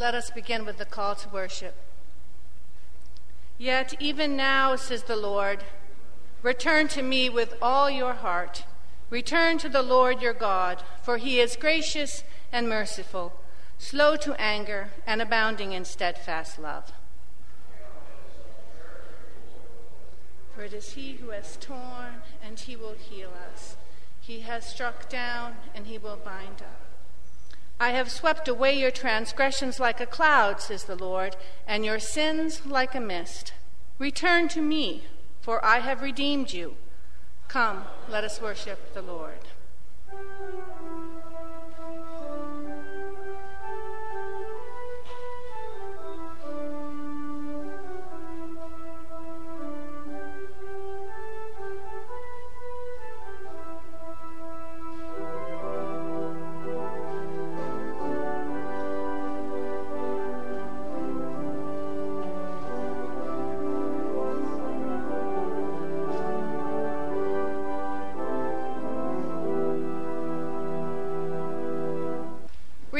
Let us begin with the call to worship. Yet, even now, says the Lord, return to me with all your heart. Return to the Lord your God, for he is gracious and merciful, slow to anger, and abounding in steadfast love. For it is he who has torn, and he will heal us. He has struck down, and he will bind up. I have swept away your transgressions like a cloud, says the Lord, and your sins like a mist. Return to me, for I have redeemed you. Come, let us worship the Lord.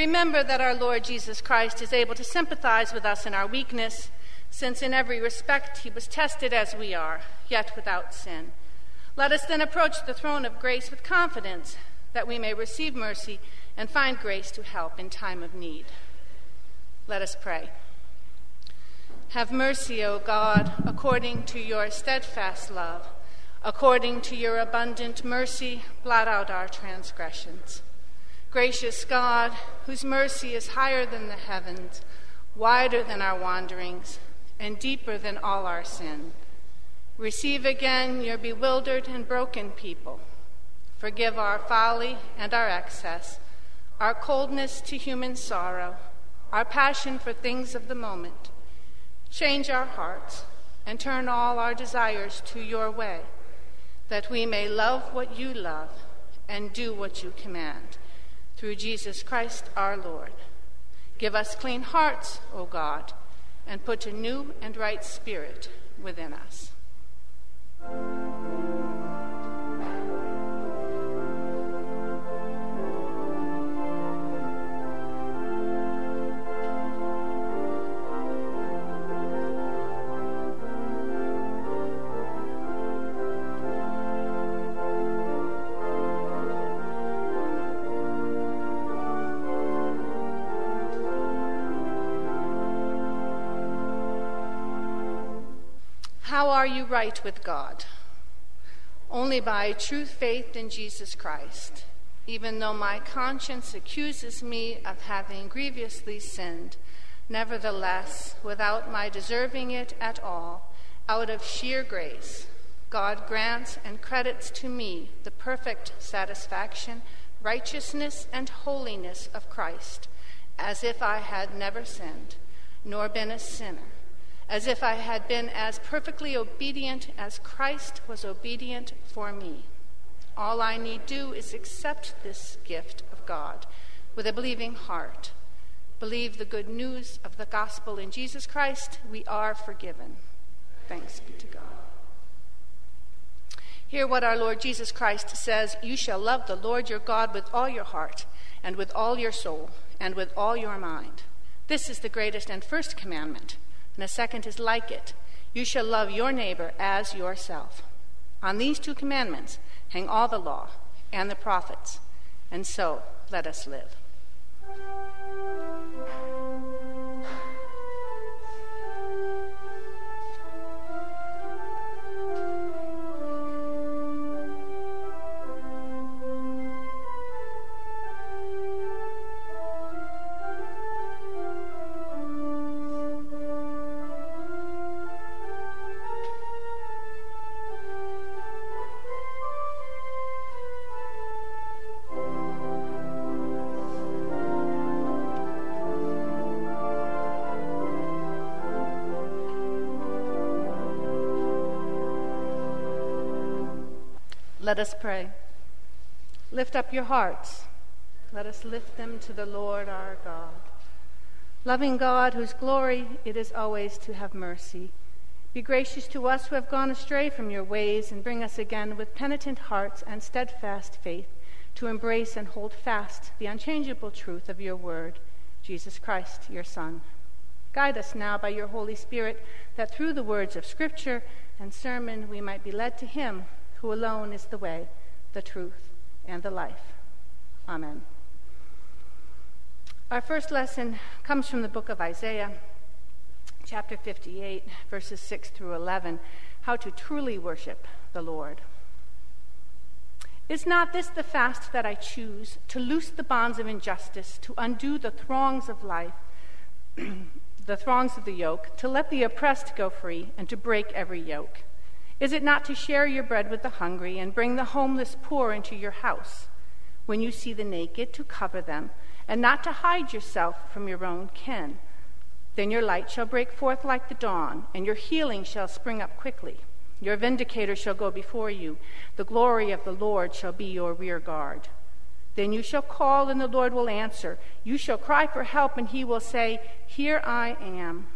Remember that our Lord Jesus Christ is able to sympathize with us in our weakness, since in every respect he was tested as we are, yet without sin. Let us then approach the throne of grace with confidence that we may receive mercy and find grace to help in time of need. Let us pray. Have mercy, O God, according to your steadfast love. According to your abundant mercy, blot out our transgressions. Gracious God, whose mercy is higher than the heavens, wider than our wanderings, and deeper than all our sin, receive again your bewildered and broken people. Forgive our folly and our excess, our coldness to human sorrow, our passion for things of the moment. Change our hearts and turn all our desires to your way, that we may love what you love and do what you command through Jesus Christ our Lord. Give us clean hearts, O God, and put a new and right spirit within us. Right with God? Only by true faith in Jesus Christ. Even though my conscience accuses me of having grievously sinned, nevertheless, without my deserving it at all, out of sheer grace, God grants and credits to me the perfect satisfaction, righteousness, and holiness of Christ, as if I had never sinned, nor been a sinner as if I had been as perfectly obedient as Christ was obedient for me. All I need do is accept this gift of God with a believing heart. Believe the good news of the gospel in Jesus Christ, we are forgiven. Thanks be to God. Hear what our Lord Jesus Christ says You shall love the Lord your God with all your heart, and with all your soul, and with all your mind. This is the greatest and first commandment. And the second is like it you shall love your neighbor as yourself. On these two commandments hang all the law and the prophets, and so let us live. Let us pray. Lift up your hearts. Let us lift them to the Lord our God. Loving God, whose glory it is always to have mercy, be gracious to us who have gone astray from your ways and bring us again with penitent hearts and steadfast faith to embrace and hold fast the unchangeable truth of your word. Jesus Christ, your Son. Guide us now by your Holy Spirit, that through the words of Scripture and sermon we might be led to Him who alone is the way, the truth, and the life. Amen. Our first lesson comes from the book of Isaiah, chapter 58, verses 6 through 11, how to truly worship the Lord. Is not this the fast that I choose, to loose the bonds of injustice, to undo the throngs of life, the throngs of the yoke, to let the oppressed go free, and to break every yoke? Is it not to share your bread with the hungry, and bring the homeless poor into your house? When you see the naked, to cover them, and not to hide yourself from your own kin. Then your light shall break forth like the dawn, and your healing shall spring up quickly. Your vindicator shall go before you. The glory of the Lord shall be your rear guard. Then you shall call, and the Lord will answer. You shall cry for help, and he will say, Here I am.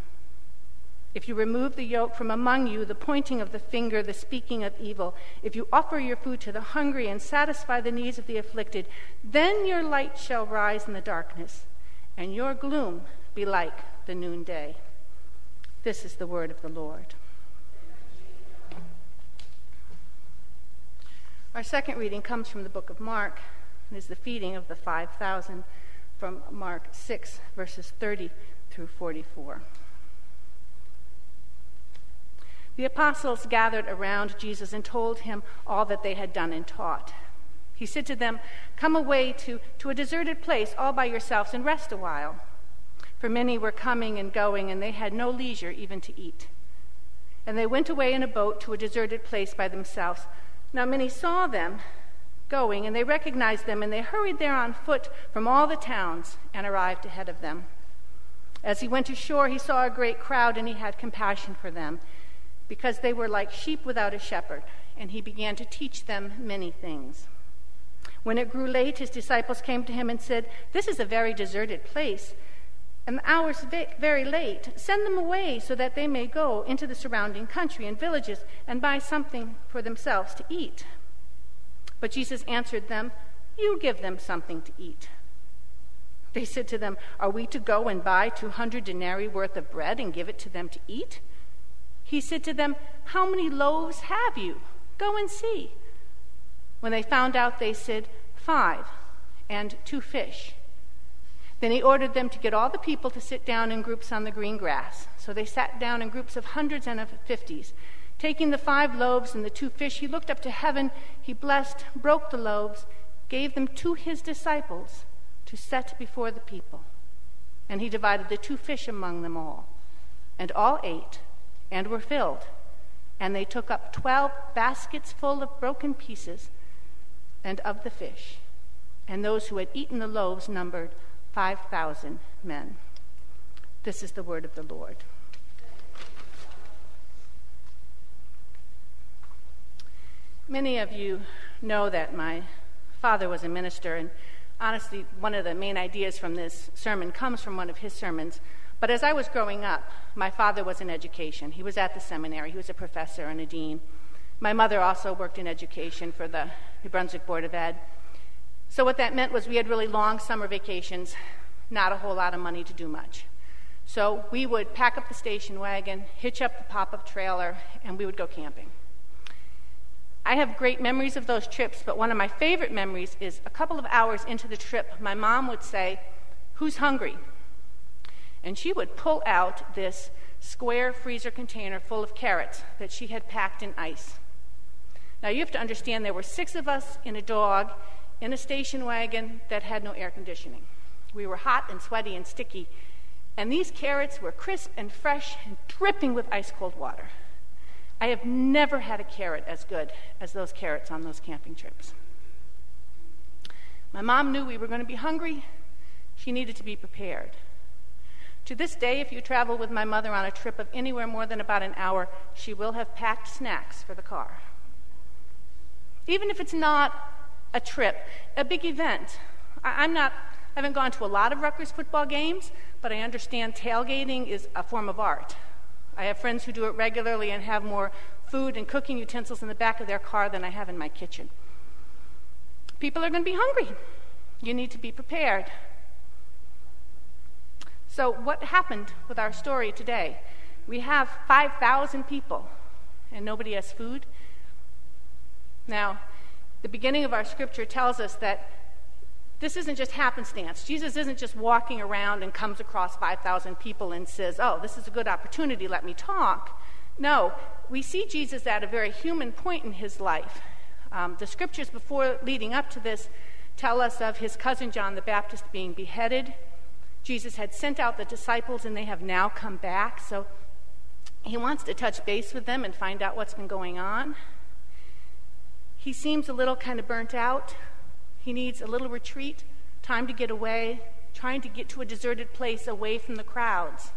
If you remove the yoke from among you, the pointing of the finger, the speaking of evil, if you offer your food to the hungry and satisfy the needs of the afflicted, then your light shall rise in the darkness, and your gloom be like the noonday. This is the word of the Lord. Our second reading comes from the book of Mark and is the feeding of the 5,000 from Mark 6, verses 30 through 44. The apostles gathered around Jesus and told him all that they had done and taught. He said to them, Come away to, to a deserted place all by yourselves and rest a while. For many were coming and going, and they had no leisure even to eat. And they went away in a boat to a deserted place by themselves. Now many saw them going, and they recognized them, and they hurried there on foot from all the towns and arrived ahead of them. As he went ashore, he saw a great crowd, and he had compassion for them, because they were like sheep without a shepherd, and he began to teach them many things. When it grew late, his disciples came to him and said, This is a very deserted place, and the hour's very late. Send them away so that they may go into the surrounding country and villages and buy something for themselves to eat. But Jesus answered them, You give them something to eat. They said to them, Are we to go and buy 200 denarii worth of bread and give it to them to eat? He said to them, How many loaves have you? Go and see. When they found out, they said, Five, and two fish. Then he ordered them to get all the people to sit down in groups on the green grass. So they sat down in groups of hundreds and of fifties. Taking the five loaves and the two fish, he looked up to heaven, he blessed, broke the loaves, gave them to his disciples to set before the people. And he divided the two fish among them all. And all ate and were filled. And they took up twelve baskets full of broken pieces and of the fish. And those who had eaten the loaves numbered 5,000 men. This is the word of the Lord. Many of you know that my father was a minister, and honestly, one of the main ideas from this sermon comes from one of his sermons. But as I was growing up, my father was in education. He was at the seminary, he was a professor and a dean. My mother also worked in education for the New Brunswick Board of Ed. So, what that meant was we had really long summer vacations, not a whole lot of money to do much. So, we would pack up the station wagon, hitch up the pop up trailer, and we would go camping. I have great memories of those trips, but one of my favorite memories is a couple of hours into the trip, my mom would say, Who's hungry? And she would pull out this square freezer container full of carrots that she had packed in ice. Now, you have to understand there were six of us in a dog, in a station wagon that had no air conditioning. We were hot and sweaty and sticky, and these carrots were crisp and fresh and dripping with ice cold water. I have never had a carrot as good as those carrots on those camping trips. My mom knew we were going to be hungry. She needed to be prepared. To this day, if you travel with my mother on a trip of anywhere more than about an hour, she will have packed snacks for the car. Even if it's not a trip, a big event. I, am not, I haven't gone to a lot of Rutgers football games, but I understand tailgating is a form of art. I have friends who do it regularly and have more food and cooking utensils in the back of their car than I have in my kitchen. People are going to be hungry. You need to be prepared. So, what happened with our story today? We have 5,000 people, and nobody has food. Now, the beginning of our scripture tells us that this isn't just happenstance. Jesus isn't just walking around and comes across 5,000 people and says, Oh, this is a good opportunity, let me talk. No, we see Jesus at a very human point in his life. Um, the scriptures before leading up to this tell us of his cousin John the Baptist being beheaded. Jesus had sent out the disciples and they have now come back. So he wants to touch base with them and find out what's been going on. He seems a little kind of burnt out. He needs a little retreat, time to get away, trying to get to a deserted place away from the crowds.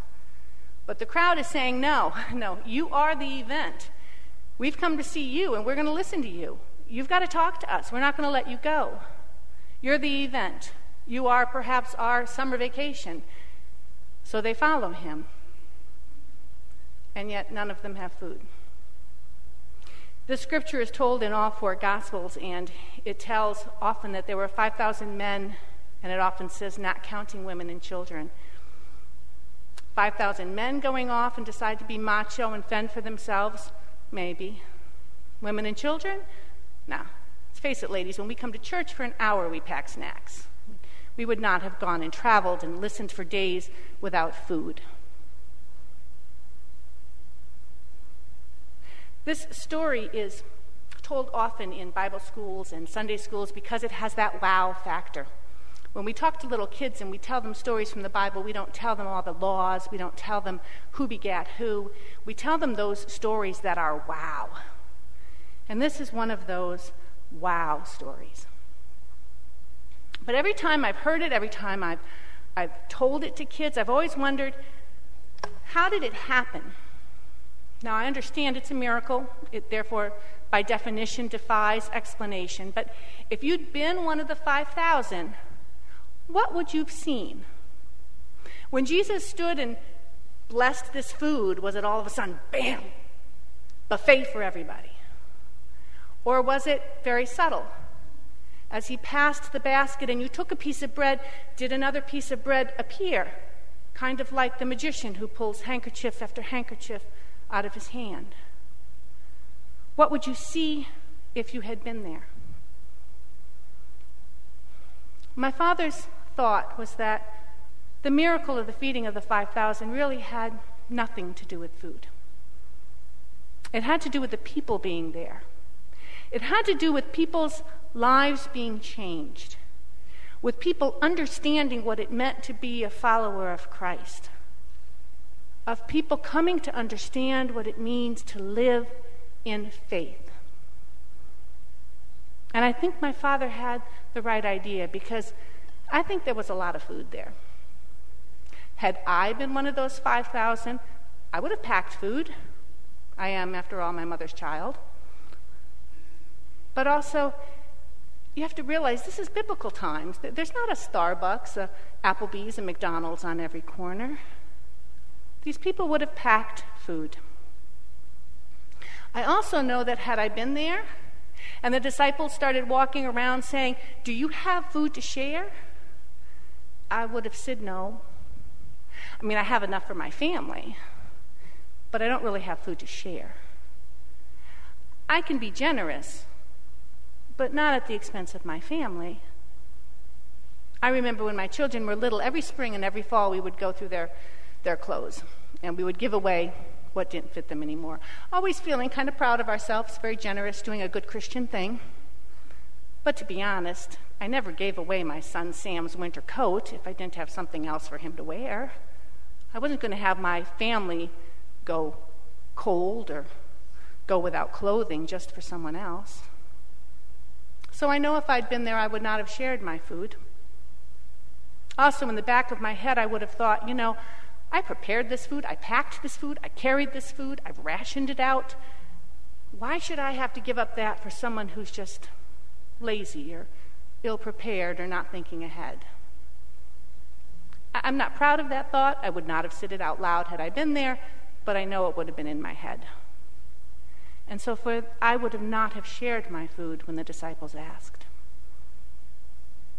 But the crowd is saying, no, no, you are the event. We've come to see you and we're going to listen to you. You've got to talk to us. We're not going to let you go. You're the event. You are perhaps our summer vacation. So they follow him. And yet none of them have food. The scripture is told in all four Gospels, and it tells often that there were 5,000 men, and it often says, not counting women and children. 5,000 men going off and decide to be macho and fend for themselves? Maybe. Women and children? No. Let's face it, ladies, when we come to church for an hour, we pack snacks. We would not have gone and traveled and listened for days without food. This story is told often in Bible schools and Sunday schools because it has that wow factor. When we talk to little kids and we tell them stories from the Bible, we don't tell them all the laws, we don't tell them who begat who. We tell them those stories that are wow. And this is one of those wow stories. But every time I've heard it, every time I've, I've told it to kids, I've always wondered how did it happen? Now, I understand it's a miracle, it therefore, by definition, defies explanation. But if you'd been one of the 5,000, what would you have seen? When Jesus stood and blessed this food, was it all of a sudden, bam, buffet for everybody? Or was it very subtle? As he passed the basket and you took a piece of bread, did another piece of bread appear? Kind of like the magician who pulls handkerchief after handkerchief out of his hand. What would you see if you had been there? My father's thought was that the miracle of the feeding of the 5,000 really had nothing to do with food. It had to do with the people being there. It had to do with people's lives being changed, with people understanding what it meant to be a follower of Christ, of people coming to understand what it means to live in faith. And I think my father had the right idea because I think there was a lot of food there. Had I been one of those 5,000, I would have packed food. I am, after all, my mother's child. But also, you have to realize this is biblical times. There's not a Starbucks, a Applebee's, a McDonald's on every corner. These people would have packed food. I also know that had I been there and the disciples started walking around saying, Do you have food to share? I would have said no. I mean, I have enough for my family, but I don't really have food to share. I can be generous, but not at the expense of my family. I remember when my children were little, every spring and every fall we would go through their, their clothes and we would give away what didn't fit them anymore. Always feeling kind of proud of ourselves, very generous, doing a good Christian thing. But to be honest, I never gave away my son Sam's winter coat if I didn't have something else for him to wear. I wasn't going to have my family go cold or go without clothing just for someone else. So I know if I'd been there, I would not have shared my food. Also, in the back of my head, I would have thought, you know, I prepared this food, I packed this food, I carried this food, I've rationed it out. Why should I have to give up that for someone who's just lazy or ill prepared or not thinking ahead. I'm not proud of that thought. I would not have said it out loud had I been there, but I know it would have been in my head. And so for I would have not have shared my food when the disciples asked.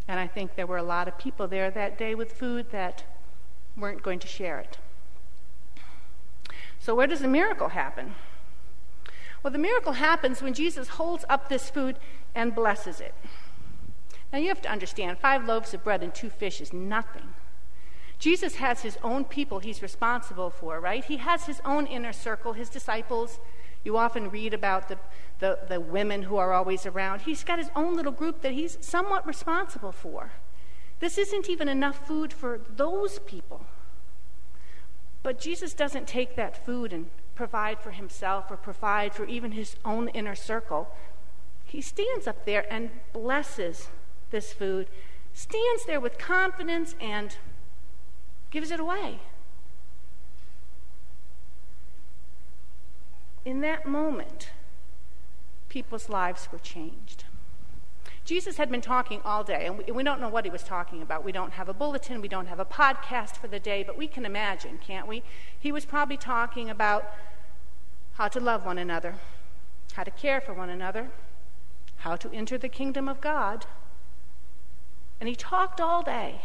And I think there were a lot of people there that day with food that weren't going to share it. So, where does the miracle happen? Well, the miracle happens when Jesus holds up this food and blesses it. Now, you have to understand five loaves of bread and two fish is nothing. Jesus has his own people he's responsible for, right? He has his own inner circle, his disciples. You often read about the, the, the women who are always around. He's got his own little group that he's somewhat responsible for. This isn't even enough food for those people. But Jesus doesn't take that food and provide for himself or provide for even his own inner circle. He stands up there and blesses this food, stands there with confidence and gives it away. In that moment, people's lives were changed. Jesus had been talking all day, and we, we, don't know what he was talking about. We don't have a bulletin, we don't have a podcast for the day, but we can imagine, can't we? He was probably talking about how to love one another, how to care for one another, how to enter the kingdom of God. And he talked all day.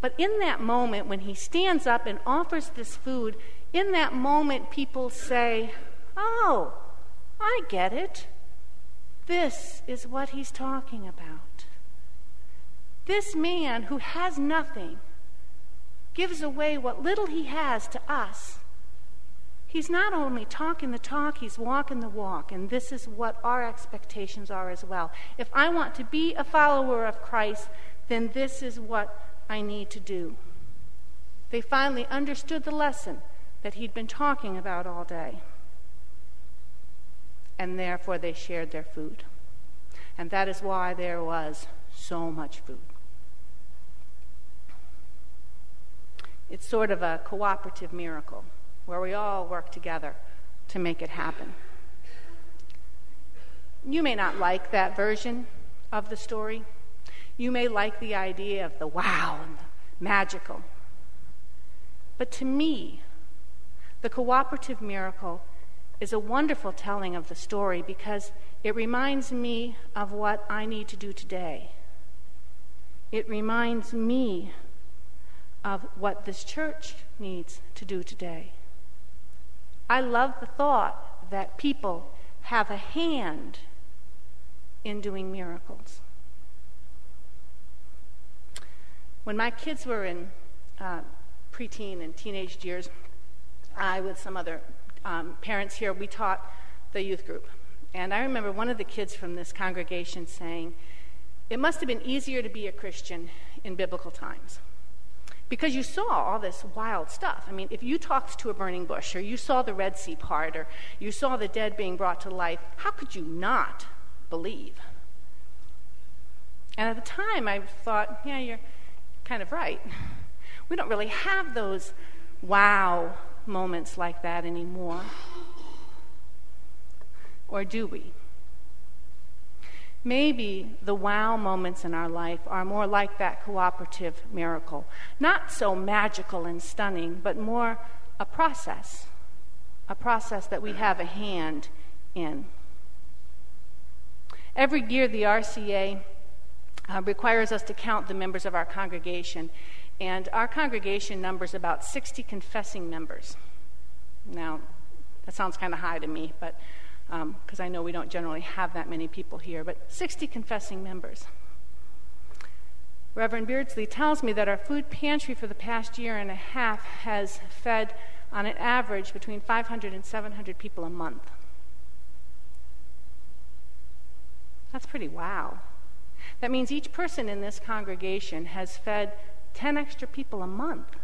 But in that moment, when he stands up and offers this food, in that moment, people say, Oh, I get it. This is what he's talking about. This man who has nothing gives away what little he has to us. He's not only talking the talk, he's walking the walk. And this is what our expectations are as well. If I want to be a follower of Christ, then this is what I need to do. They finally understood the lesson that he'd been talking about all day. And therefore, they shared their food. And that is why there was so much food. It's sort of a cooperative miracle where we all work together to make it happen. You may not like that version of the story. You may like the idea of the wow and the magical. But to me, the cooperative miracle is a wonderful telling of the story because it reminds me of what I need to do today. It reminds me of what this church needs to do today. I love the thought that people have a hand in doing miracles. When my kids were in uh, preteen and teenage years, I, with some other um, parents here, we taught the youth group. And I remember one of the kids from this congregation saying, It must have been easier to be a Christian in biblical times. Because you saw all this wild stuff. I mean, if you talked to a burning bush, or you saw the Red Sea part, or you saw the dead being brought to life, how could you not believe? And at the time, I thought, yeah, you're kind of right. We don't really have those wow moments like that anymore. Or do we? Maybe the wow moments in our life are more like that cooperative miracle. Not so magical and stunning, but more a process, a process that we have a hand in. Every year, the RCA uh, requires us to count the members of our congregation, and our congregation numbers about 60 confessing members. Now, that sounds kind of high to me, but because um, I know we don't generally have that many people here, but 60 confessing members. Reverend Beardsley tells me that our food pantry for the past year and a half has fed on an average between 500 and 700 people a month. That's pretty wow. That means each person in this congregation has fed 10 extra people a month.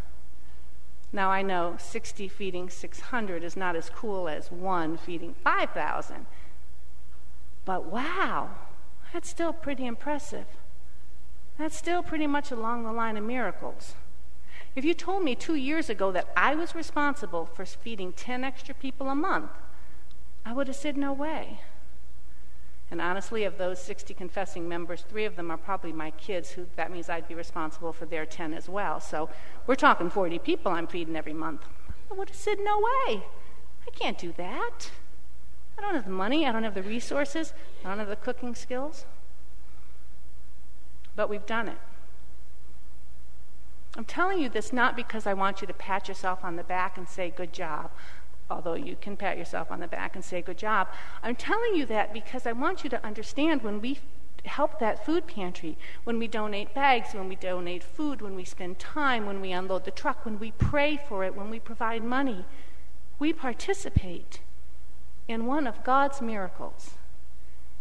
Now, I know 60 feeding 600 is not as cool as one feeding 5,000, but wow, that's still pretty impressive. That's still pretty much along the line of miracles. If you told me two years ago that I was responsible for feeding 10 extra people a month, I would have said, no way. And honestly, of those 60 confessing members, three of them are probably my kids, who that means I'd be responsible for their 10 as well. So we're talking 40 people I'm feeding every month. I would have said, no way. I can't do that. I don't have the money, I don't have the resources, I don't have the cooking skills. But we've done it. I'm telling you this not because I want you to pat yourself on the back and say, good job, although you can pat yourself on the back and say, good job. I'm telling you that because I want you to understand when we help that food pantry, when we donate bags, when we donate food, when we spend time, when we unload the truck, when we pray for it, when we provide money, we participate in one of God's miracles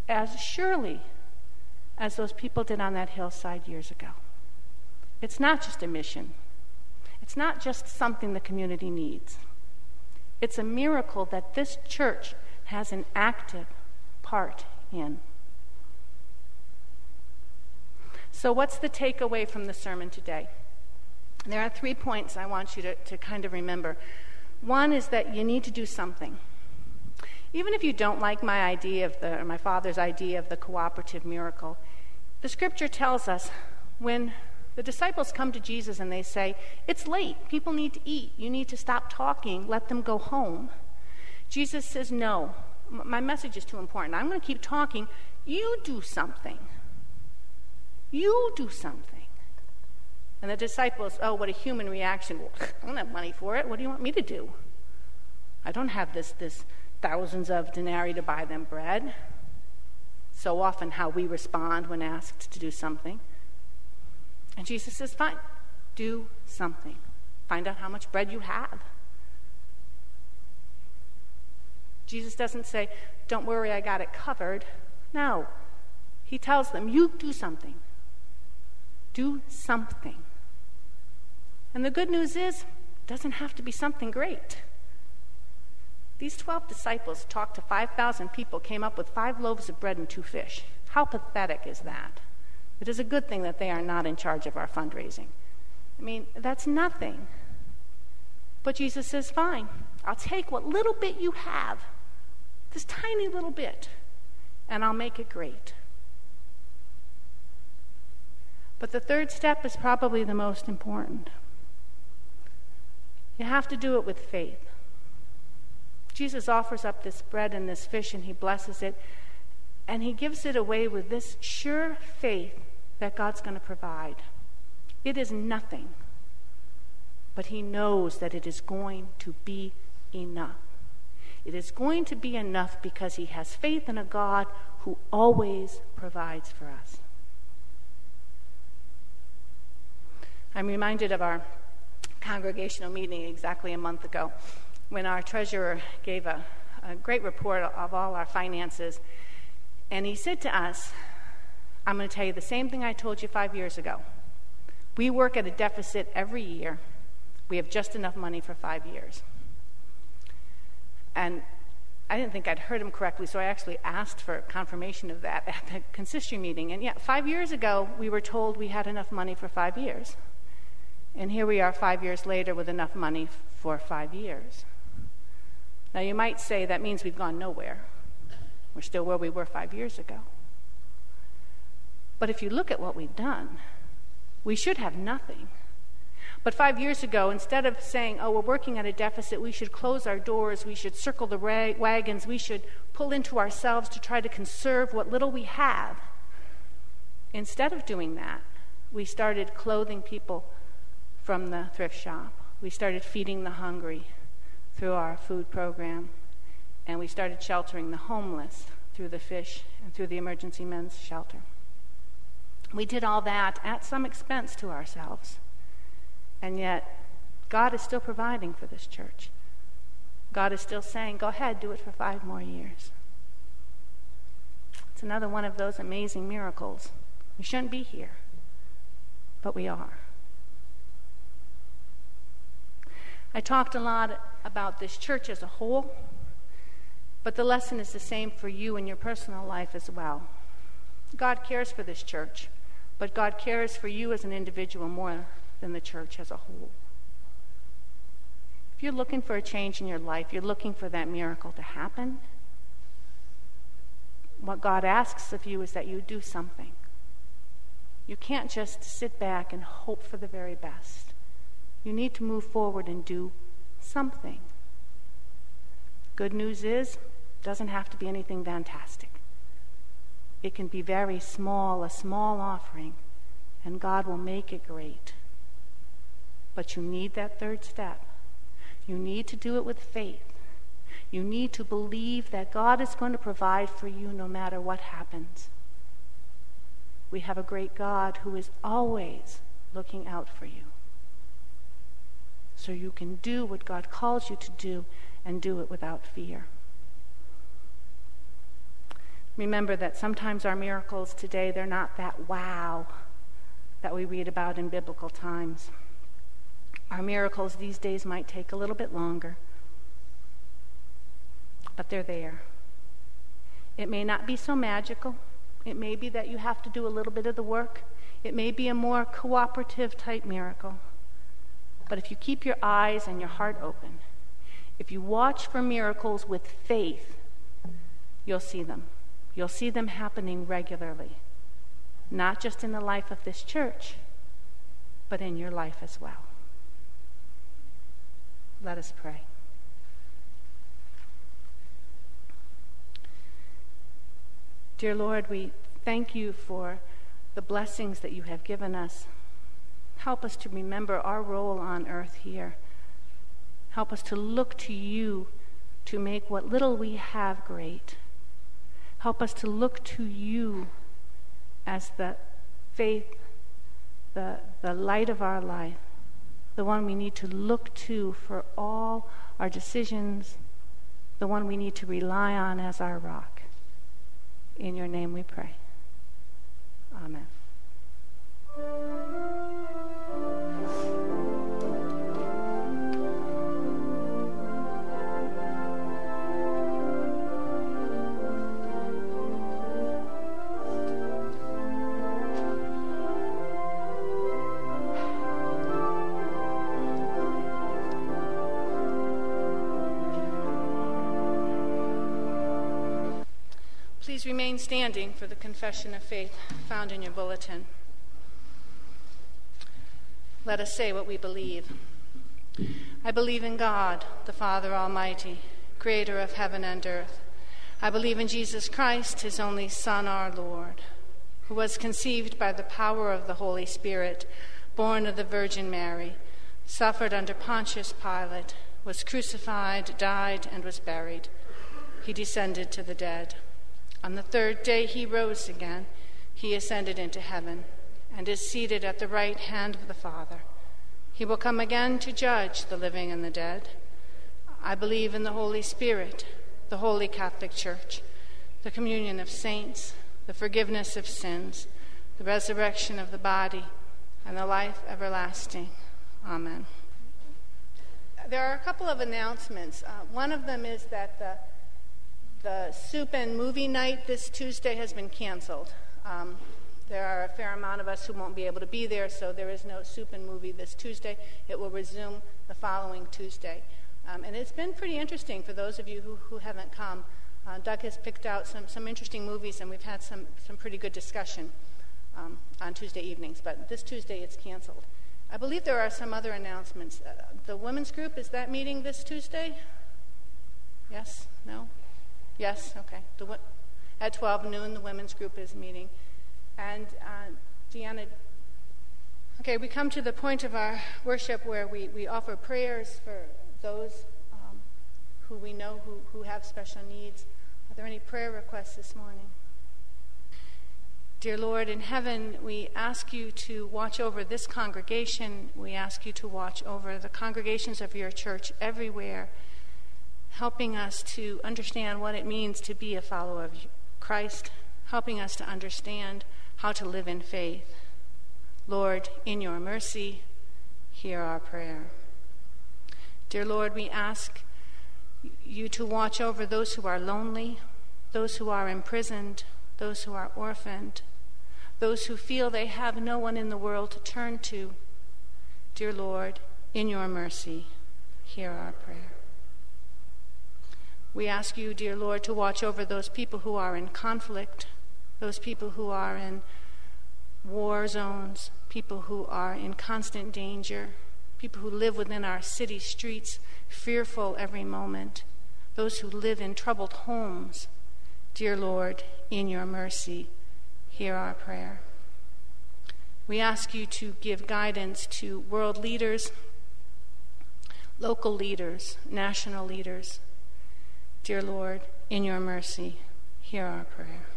as surely as those people did on that hillside years ago. It's not just a mission, it's not just something the community needs. It's a miracle that this church has an active part in. So, what's the takeaway from the sermon today? There are three points I want you to, to kind of remember. One is that you need to do something. Even if you don't like my idea of the, or my father's idea of the cooperative miracle, the scripture tells us when the disciples come to Jesus and they say, It's late. People need to eat. You need to stop talking. Let them go home. Jesus says, No. My message is too important. I'm going to keep talking. You do something. You do something. And the disciples, oh, what a human reaction. Well, I don't have money for it. What do you want me to do? I don't have this, this thousands of denarii to buy them bread. So often, how we respond when asked to do something. And Jesus says, Fine, do something. Find out how much bread you have. Jesus doesn't say, Don't worry, I got it covered. No. He tells them, You do something. Do something. And the good news is, it doesn't have to be something great. These 12 disciples talked to 5,000 people, came up with five loaves of bread and two fish. How pathetic is that? It is a good thing that they are not in charge of our fundraising. I mean, that's nothing. But Jesus says, fine, I'll take what little bit you have, this tiny little bit, and I'll make it great. But the third step is probably the most important. You have to do it with faith. Jesus offers up this bread and this fish, and he blesses it, and he gives it away with this sure faith that God's going to provide. It is nothing, but he knows that it is going to be enough. It is going to be enough because he has faith in a God who always provides for us. I'm reminded of our congregational meeting exactly a month ago when our treasurer gave a, a great report of all our finances. And he said to us, I'm going to tell you the same thing I told you five years ago. We work at a deficit every year. We have just enough money for five years. And I didn't think I'd heard him correctly, so I actually asked for confirmation of that at the consistory meeting. And yeah, five years ago, we were told we had enough money for five years. And here we are five years later with enough money for five years. Now, you might say that means we've gone nowhere. We're still where we were five years ago. But if you look at what we've done, we should have nothing. But five years ago, instead of saying, oh, we're working at a deficit, we should close our doors, we should circle the wagons, we should pull into ourselves to try to conserve what little we have, instead of doing that, we started clothing people from the thrift shop. We started feeding the hungry through our food program, and we started sheltering the homeless through the fish and through the emergency men's shelter. We did all that at some expense to ourselves. And yet, God is still providing for this church. God is still saying, go ahead, do it for five more years. It's another one of those amazing miracles. We shouldn't be here, but we are. I talked a lot about this church as a whole, but the lesson is the same for you in your personal life as well. God cares for this church. But God cares for you as an individual more than the church as a whole. If you're looking for a change in your life, you're looking for that miracle to happen, what God asks of you is that you do something. You can't just sit back and hope for the very best. You need to move forward and do something. Good news is, it doesn't have to be anything fantastic. It can be very small, a small offering, and God will make it great. But you need that third step. You need to do it with faith. You need to believe that God is going to provide for you no matter what happens. We have a great God who is always looking out for you. So you can do what God calls you to do and do it without fear. Remember that sometimes our miracles today, they're not that wow that we read about in biblical times. Our miracles these days might take a little bit longer, but they're there. It may not be so magical. It may be that you have to do a little bit of the work. It may be a more cooperative type miracle. But if you keep your eyes and your heart open, if you watch for miracles with faith, you'll see them. You'll see them happening regularly, not just in the life of this church, but in your life as well. Let us pray. Dear Lord, we thank you for the blessings that you have given us. Help us to remember our role on earth here. Help us to look to you to make what little we have great. Help us to look to you as the faith, the, the light of our life, the one we need to look to for all our decisions, the one we need to rely on as our rock. In your name we pray. Amen. Standing for the confession of faith found in your bulletin. Let us say what we believe. I believe in God, the Father Almighty, creator of heaven and earth. I believe in Jesus Christ, his only Son, our Lord, who was conceived by the power of the Holy Spirit, born of the Virgin Mary, suffered under Pontius Pilate, was crucified, died, and was buried. He descended to the dead. On the third day he rose again. He ascended into heaven and is seated at the right hand of the Father. He will come again to judge the living and the dead. I believe in the Holy Spirit, the Holy Catholic Church, the communion of saints, the forgiveness of sins, the resurrection of the body, and the life everlasting. Amen. There are a couple of announcements. Uh, one of them is that the the soup and movie night this Tuesday has been canceled. Um, there are a fair amount of us who won't be able to be there, so there is no soup and movie this Tuesday. It will resume the following Tuesday. Um, and it's been pretty interesting for those of you who, who haven't come. Uh, Doug has picked out some, some interesting movies, and we've had some, some pretty good discussion um, on Tuesday evenings. But this Tuesday, it's canceled. I believe there are some other announcements. Uh, the women's group, is that meeting this Tuesday? Yes? No? Yes, okay. The, at 12 noon, the women's group is meeting. And uh, Deanna, okay, we come to the point of our worship where we, we offer prayers for those um, who we know who, who have special needs. Are there any prayer requests this morning? Dear Lord in heaven, we ask you to watch over this congregation. We ask you to watch over the congregations of your church everywhere helping us to understand what it means to be a follower of Christ, helping us to understand how to live in faith. Lord, in your mercy, hear our prayer. Dear Lord, we ask you to watch over those who are lonely, those who are imprisoned, those who are orphaned, those who feel they have no one in the world to turn to. Dear Lord, in your mercy, hear our prayer. We ask you, dear Lord, to watch over those people who are in conflict, those people who are in war zones, people who are in constant danger, people who live within our city streets, fearful every moment, those who live in troubled homes. Dear Lord, in your mercy, hear our prayer. We ask you to give guidance to world leaders, local leaders, national leaders. Dear Lord, in your mercy, hear our prayer.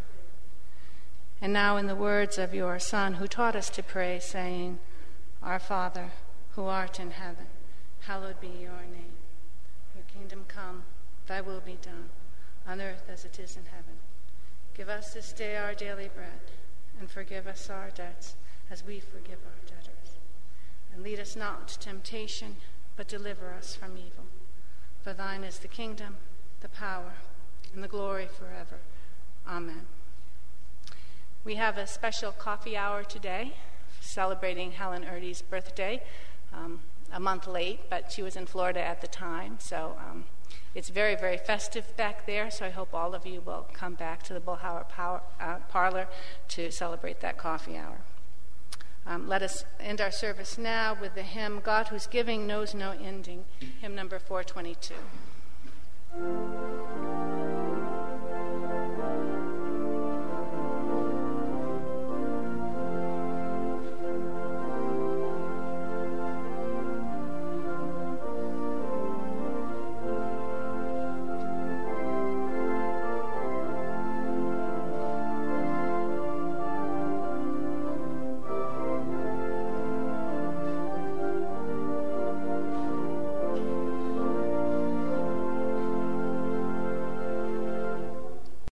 And now, in the words of your Son, who taught us to pray, saying, Our Father, who art in heaven, hallowed be your name. Your kingdom come, thy will be done, on earth as it is in heaven. Give us this day our daily bread, and forgive us our debts as we forgive our debtors. And lead us not to temptation, but deliver us from evil. For thine is the kingdom, the power, and the glory forever. Amen. We have a special coffee hour today celebrating Helen Erdy's birthday. Um, a month late, but she was in Florida at the time, so um, it's very, very festive back there. So I hope all of you will come back to the Bullhauer Power, uh, Parlor to celebrate that coffee hour. Um, let us end our service now with the hymn God Whose Giving Knows No Ending, hymn number 422. うん。